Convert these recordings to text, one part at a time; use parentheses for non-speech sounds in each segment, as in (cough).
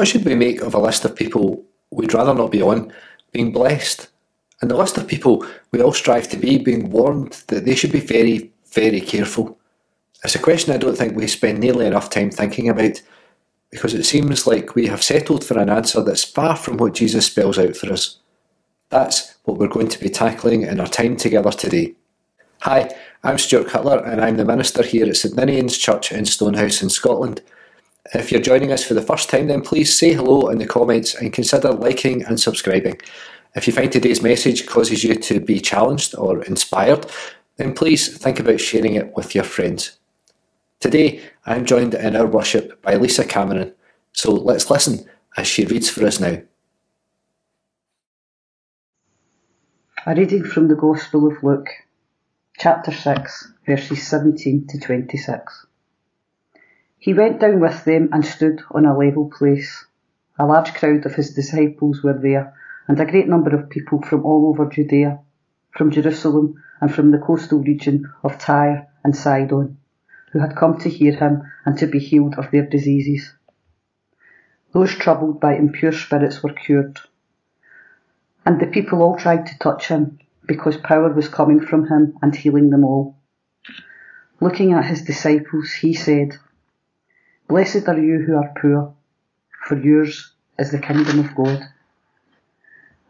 What should we make of a list of people we'd rather not be on being blessed? And the list of people we all strive to be being warned that they should be very, very careful. It's a question I don't think we spend nearly enough time thinking about because it seems like we have settled for an answer that's far from what Jesus spells out for us. That's what we're going to be tackling in our time together today. Hi, I'm Stuart Cutler and I'm the minister here at St Ninian's Church in Stonehouse in Scotland. If you're joining us for the first time, then please say hello in the comments and consider liking and subscribing. If you find today's message causes you to be challenged or inspired, then please think about sharing it with your friends. Today, I'm joined in our worship by Lisa Cameron, so let's listen as she reads for us now. A reading from the Gospel of Luke, chapter 6, verses 17 to 26. He went down with them and stood on a level place. A large crowd of his disciples were there, and a great number of people from all over Judea, from Jerusalem, and from the coastal region of Tyre and Sidon who had come to hear him and to be healed of their diseases. Those troubled by impure spirits were cured. And the people all tried to touch him, because power was coming from him and healing them all. Looking at his disciples, he said, Blessed are you who are poor, for yours is the kingdom of God.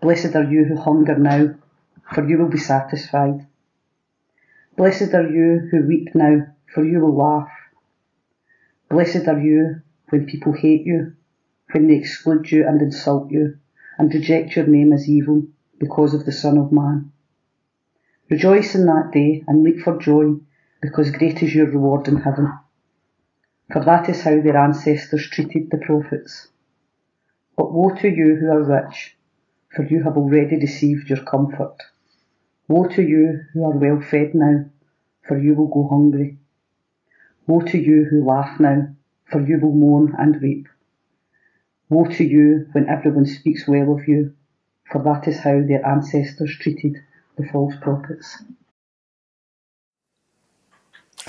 Blessed are you who hunger now, for you will be satisfied. Blessed are you who weep now, for you will laugh. Blessed are you when people hate you, when they exclude you and insult you, and reject your name as evil because of the Son of Man. Rejoice in that day and leap for joy, because great is your reward in heaven. For that is how their ancestors treated the prophets. But woe to you who are rich, for you have already received your comfort. Woe to you who are well fed now, for you will go hungry. Woe to you who laugh now, for you will mourn and weep. Woe to you when everyone speaks well of you, for that is how their ancestors treated the false prophets.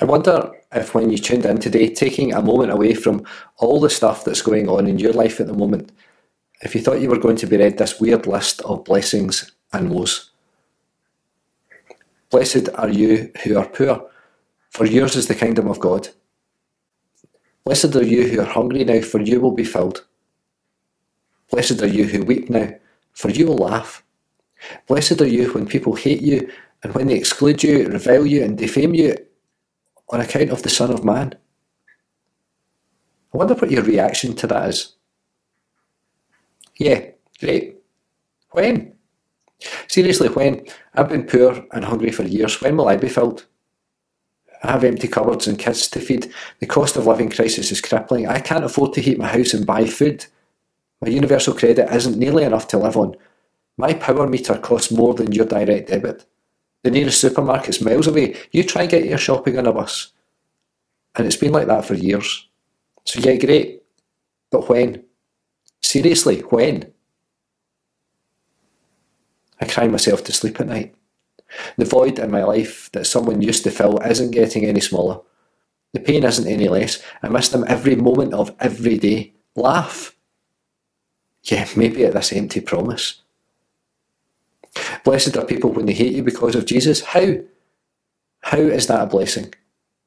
I wonder if when you tuned in today, taking a moment away from all the stuff that's going on in your life at the moment, if you thought you were going to be read this weird list of blessings and woes. Blessed are you who are poor, for yours is the kingdom of God. Blessed are you who are hungry now, for you will be filled. Blessed are you who weep now, for you will laugh. Blessed are you when people hate you, and when they exclude you, revile you, and defame you on account of the Son of Man. I wonder what your reaction to that is. Yeah, great. When? Seriously, when? I've been poor and hungry for years. When will I be filled? I have empty cupboards and kids to feed. The cost of living crisis is crippling. I can't afford to heat my house and buy food. My universal credit isn't nearly enough to live on. My power meter costs more than your direct debit. The nearest supermarket's miles away. You try and get your shopping on a bus. And it's been like that for years. So yeah, great. But when? Seriously, when? I cry myself to sleep at night. The void in my life that someone used to fill isn't getting any smaller. The pain isn't any less. I miss them every moment of every day. Laugh. Yeah, (laughs) maybe at this empty promise. Blessed are people when they hate you because of Jesus. How? How is that a blessing?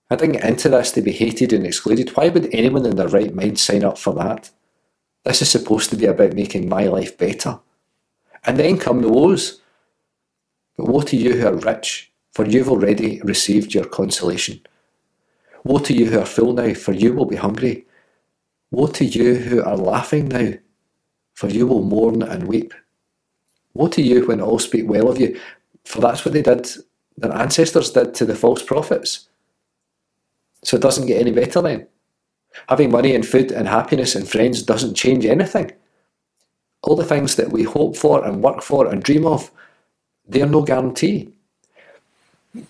I didn't get into this to be hated and excluded. Why would anyone in their right mind sign up for that? This is supposed to be about making my life better. And then come the woes. But woe to you who are rich, for you've already received your consolation. Woe to you who are full now, for you will be hungry. Woe to you who are laughing now, for you will mourn and weep. Woe to you when all speak well of you, for that's what they did, their ancestors did to the false prophets. So it doesn't get any better then. Having money and food and happiness and friends doesn't change anything. All the things that we hope for and work for and dream of they're no guarantee.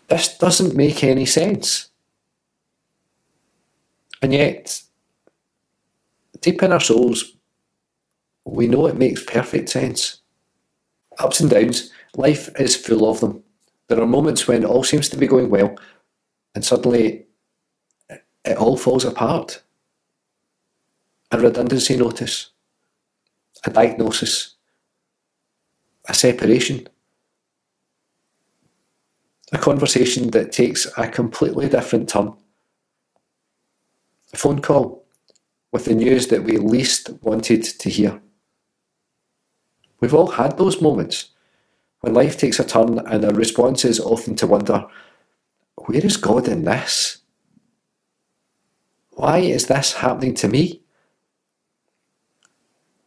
This doesn't make any sense. And yet, deep in our souls, we know it makes perfect sense. Ups and downs, life is full of them. There are moments when all seems to be going well, and suddenly it all falls apart. A redundancy notice, a diagnosis, a separation, a conversation that takes a completely different turn, a phone call with the news that we least wanted to hear. We've all had those moments when life takes a turn and our response is often to wonder, where is God in this? Why is this happening to me?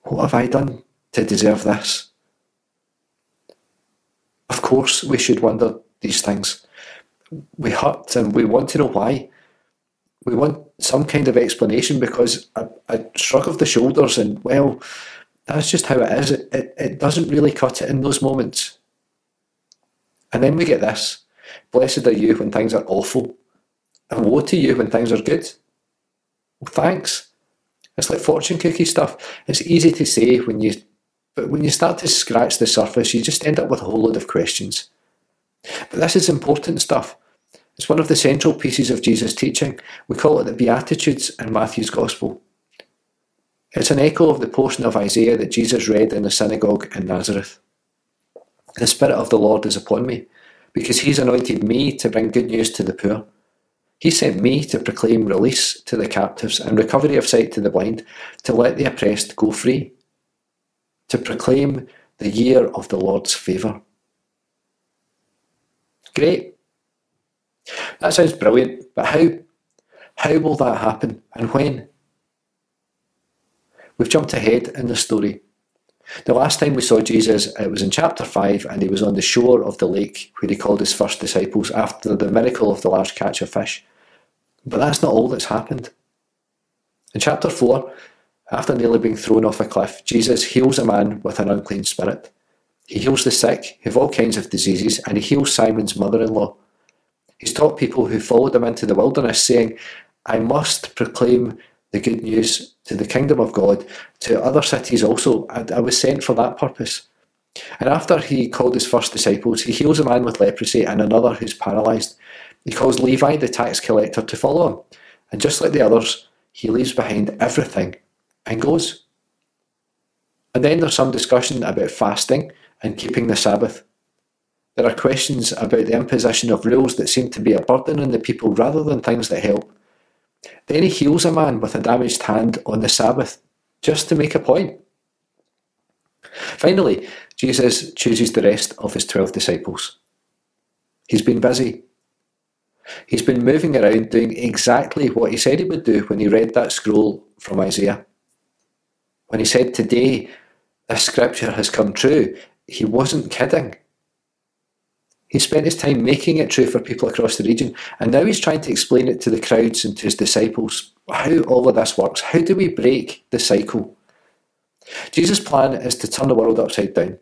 What have I done to deserve this? Of course, we should wonder these things. We hurt and we want to know why. We want some kind of explanation because a, a shrug of the shoulders and, well, that's just how it is. It, it, it doesn't really cut it in those moments. And then we get this Blessed are you when things are awful, and woe to you when things are good. Well, thanks. It's like fortune cookie stuff. It's easy to say when you, but when you start to scratch the surface, you just end up with a whole load of questions. But this is important stuff. It's one of the central pieces of Jesus' teaching. We call it the Beatitudes in Matthew's Gospel. It's an echo of the portion of Isaiah that Jesus read in the synagogue in Nazareth. The Spirit of the Lord is upon me, because He's anointed me to bring good news to the poor. He sent me to proclaim release to the captives and recovery of sight to the blind, to let the oppressed go free, to proclaim the year of the Lord's favour. Great. That sounds brilliant, but how? How will that happen and when? We've jumped ahead in the story. The last time we saw Jesus, it was in chapter 5, and he was on the shore of the lake where he called his first disciples after the miracle of the large catch of fish. But that's not all that's happened. In chapter 4, after nearly being thrown off a cliff, Jesus heals a man with an unclean spirit. He heals the sick who have all kinds of diseases, and he heals Simon's mother in law. He's taught people who followed him into the wilderness, saying, I must proclaim the good news to the kingdom of God to other cities also. I, was sent for that purpose. And after he called his first disciples, he heals a man with leprosy and another who's paralysed. He calls Levi, the tax collector, to follow him. And just like the others, he leaves behind everything and goes. And then there's some discussion about fasting and keeping the Sabbath. There are questions about the imposition of rules that seem to be a burden on the people rather than things that help. Then he heals a man with a damaged hand on the Sabbath, just to make a point. Finally, Jesus chooses the rest of his twelve disciples. He's been busy. He's been moving around doing exactly what he said he would do when he read that scroll from Isaiah. When he said, Today, this scripture has come true, he wasn't kidding. He spent his time making it true for people across the region, and now he's trying to explain it to the crowds and to his disciples how all of this works. How do we break the cycle? Jesus' plan is to turn the world upside down.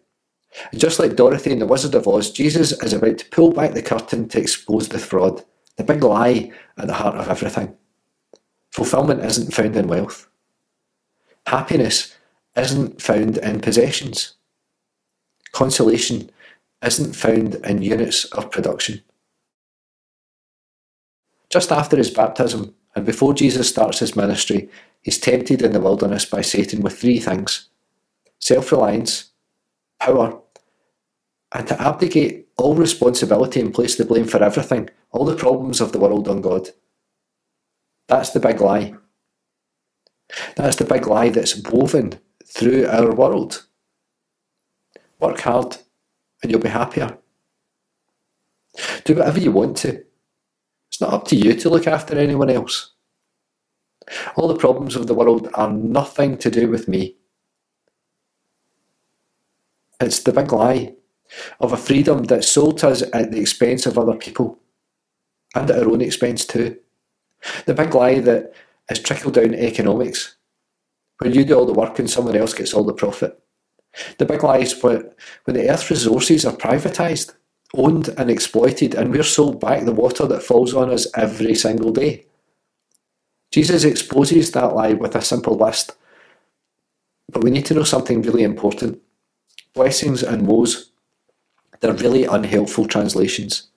Just like Dorothy in The Wizard of Oz, Jesus is about to pull back the curtain to expose the fraud, the big lie at the heart of everything. Fulfillment isn't found in wealth. Happiness isn't found in possessions. Consolation isn't found in units of production. Just after his baptism, and before Jesus starts his ministry, he's tempted in the wilderness by Satan with three things self reliance, power, and to abdicate all responsibility and place the blame for everything, all the problems of the world on God. That's the big lie. That's the big lie that's woven through our world. Work hard, and you'll be happier. Do whatever you want to. It's not up to you to look after anyone else. All the problems of the world are nothing to do with me. It's the big lie of a freedom that's sold to us at the expense of other people and at our own expense too. The big lie that is trickle down economics, where you do all the work and someone else gets all the profit. The big lie is when the Earth's resources are privatised, owned and exploited, and we're sold back the water that falls on us every single day. Jesus exposes that lie with a simple list. But we need to know something really important. Blessings and woes, they're really unhelpful translations.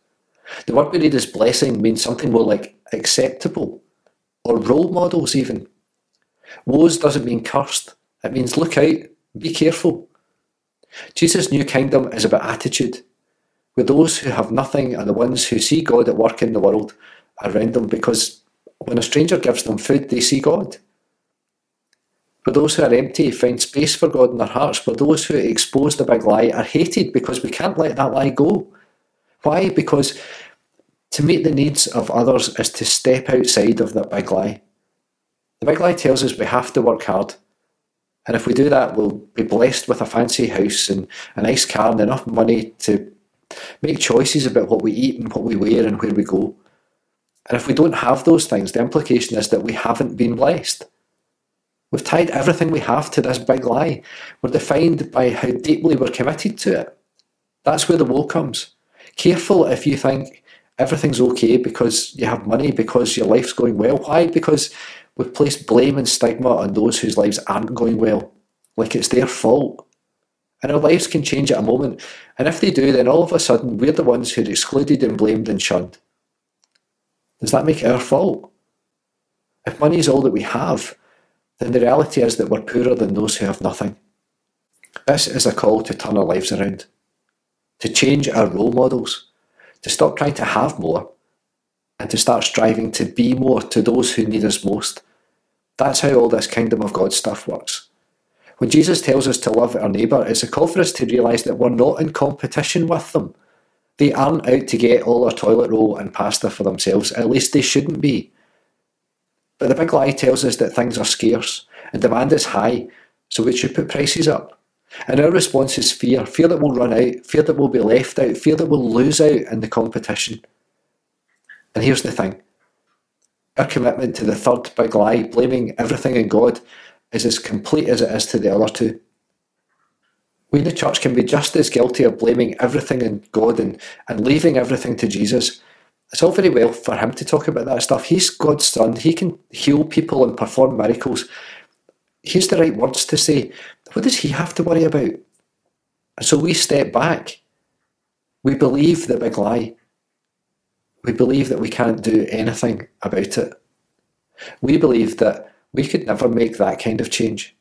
The word we read as blessing means something more like acceptable or role models, even. Woes doesn't mean cursed, it means look out, Be careful. Jesus' new kingdom is about attitude, where those who have nothing and the ones who see God at work in the world around them because when a stranger gives them food, they see God. For those who are empty find space for God in their hearts, but those who expose the big lie are hated because we can't let that lie go. Why? Because to meet the needs of others is to step outside of that big lie. The big lie tells us we have to work hard. And if we do that, we'll be blessed with a fancy house and a nice car and enough money to make choices about what we eat and what we wear and where we go. And if we don't have those things, the implication is that we haven't been blessed. We've tied everything we have to this big lie. We're defined by how deeply we're committed to it. That's where the woe comes. Careful if you think everything's okay because you have money, because your life's going well. Why? Because we've placed blame and stigma on those whose lives aren't going well, like it's their fault. And our lives can change at a moment, and if they do, then all of a sudden we're the ones who're excluded and blamed and shunned. Does that make it our fault? If money is all that we have, then the reality is that we're poorer than those who have nothing. This is a call to turn our lives around, to change our role models, to stop trying to have more, and to start striving to be more to those who need us most. That's how all this kingdom of God stuff works. When Jesus tells us to love our neighbour, it's a call for us to realise that we're not in competition with them. They aren't out to get all our toilet roll and pasta for themselves, at least they shouldn't be. But the big lie tells us that things are scarce and demand is high, so we should put prices up. And our response is fear fear that we'll run out, fear that we'll be left out, fear that we'll lose out in the competition. And here's the thing our commitment to the third big lie, blaming everything in God, is as complete as it is to the other two. We in the church can be just as guilty of blaming everything in God and, and leaving everything to Jesus it's all very well for him to talk about that stuff. He's God's son. He can heal people and perform miracles. He's the right words to say. What does he have to worry about? And so we step back. We believe the big lie. We believe that we can't do anything about it. We believe that we could never make that kind of change.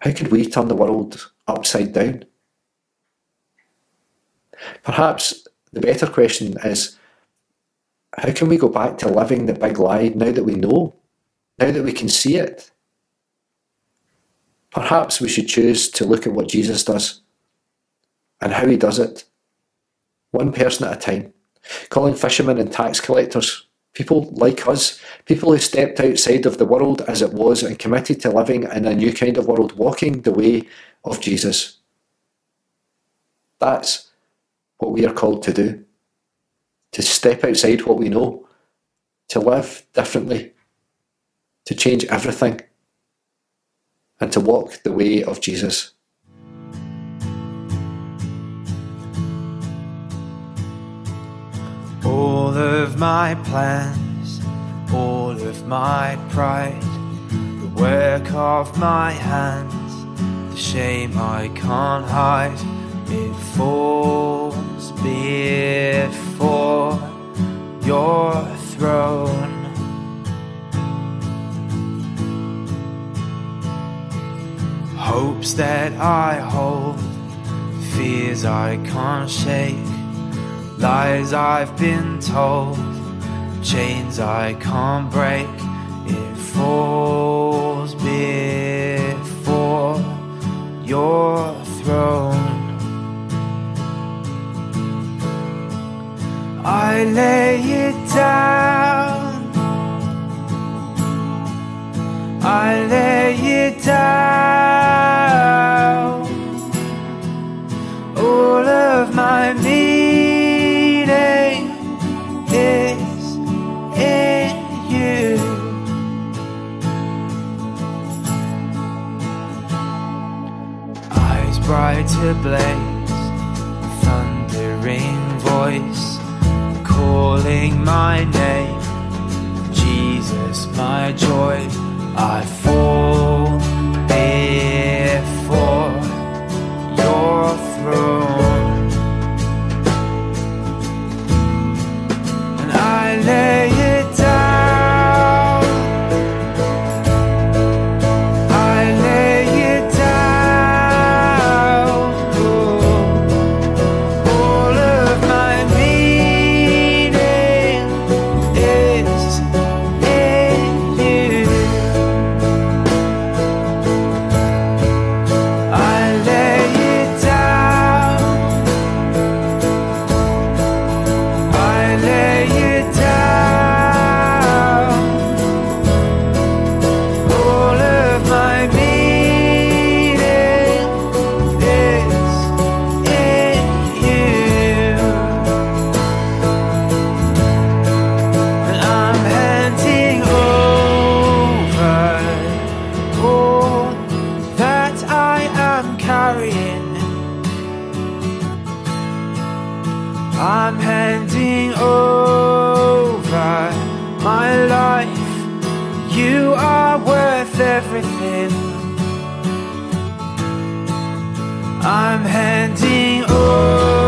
How could we turn the world upside down? Perhaps the better question is how can we go back to living the big lie now that we know, now that we can see it? Perhaps we should choose to look at what Jesus does and how he does it, one person at a time, calling fishermen and tax collectors, people like us, people who stepped outside of the world as it was and committed to living in a new kind of world, walking the way of Jesus. That's what we are called to do to step outside what we know, to live differently, to change everything, and to walk the way of Jesus. All of my plans, all of my pride, the work of my hands, the shame I can't hide, it falls before your throne. Hopes that I hold, fears I can't shake, lies I've been told, chains I can't break. It falls before your throne. I lay it down. I lay it down. All of my meaning is in you. Eyes bright to blaze, thundering voice calling my name. Jesus, my joy, I fall carrying. I'm handing over my life. You are worth everything. I'm handing over.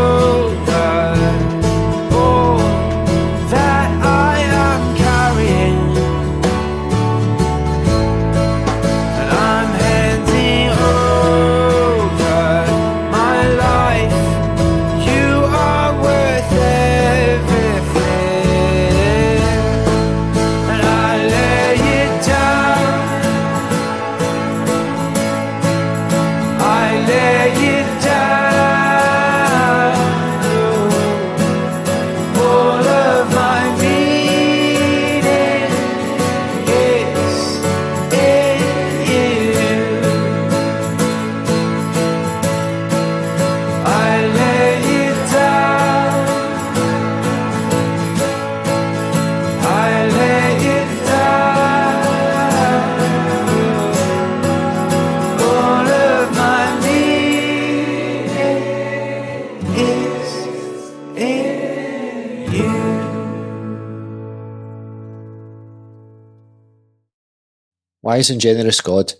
Wise and generous God,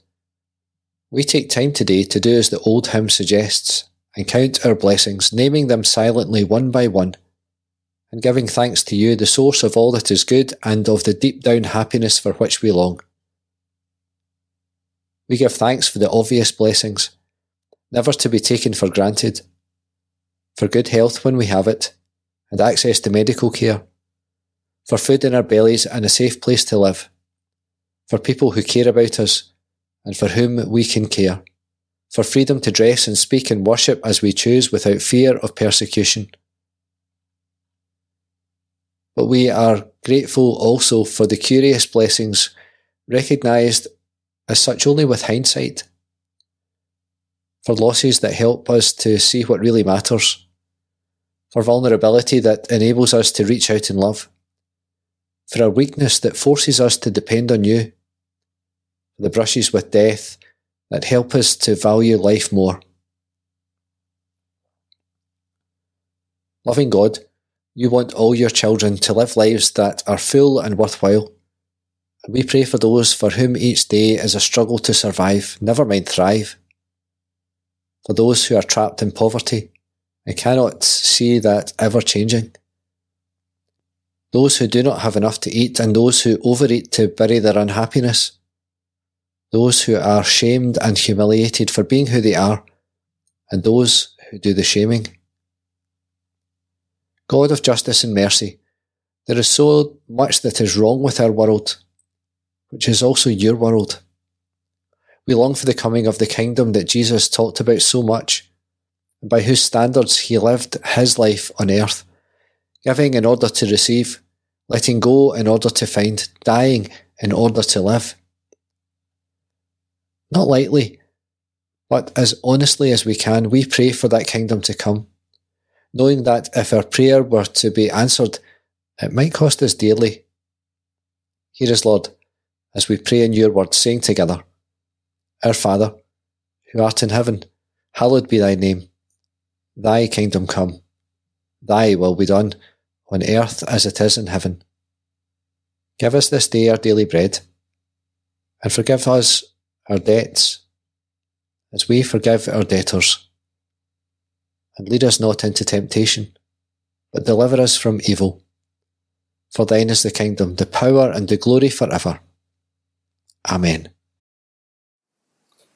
we take time today to do as the old hymn suggests and count our blessings, naming them silently one by one, and giving thanks to you, the source of all that is good and of the deep down happiness for which we long. We give thanks for the obvious blessings, never to be taken for granted, for good health when we have it, and access to medical care, for food in our bellies and a safe place to live for people who care about us and for whom we can care, for freedom to dress and speak and worship as we choose without fear of persecution. But we are grateful also for the curious blessings recognised as such only with hindsight, for losses that help us to see what really matters, for vulnerability that enables us to reach out in love. For our weakness that forces us to depend on you, the brushes with death that help us to value life more. Loving God, you want all your children to live lives that are full and worthwhile. And we pray for those for whom each day is a struggle to survive, never mind thrive. For those who are trapped in poverty and cannot see that ever changing those who do not have enough to eat, and those who overeat to bury their unhappiness, those who are shamed and humiliated for being who they are, and those who do the shaming. God of justice and mercy, there is so much that is wrong with our world, which is also your world. We long for the coming of the kingdom that Jesus talked about so much, and by whose standards he lived his life on earth, giving in order to receive, letting go in order to find, dying in order to live. Not lightly, but as honestly as we can, we pray for that kingdom to come, knowing that if our prayer were to be answered, it might cost us dearly. Hear us, Lord, as we pray in your word, saying together, Our Father, who art in heaven, hallowed be thy name. Thy kingdom come. Thy will be done on earth as it is in heaven. Give us this day our daily bread, and forgive us our debts, as we forgive our debtors. And lead us not into temptation, but deliver us from evil. For thine is the kingdom, the power, and the glory forever. Amen.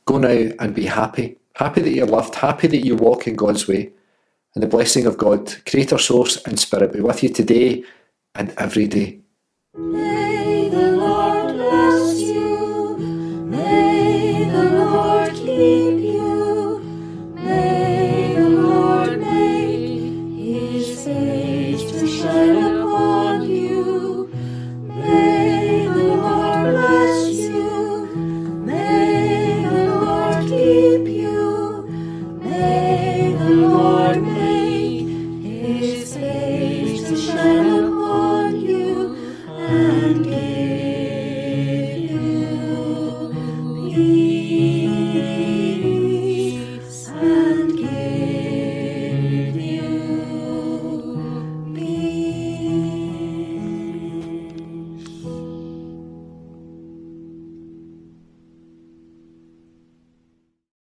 Go now and be happy. Happy that you're loved, happy that you walk in God's way and the blessing of God, Creator, Source, and Spirit be with you today and every day. Shine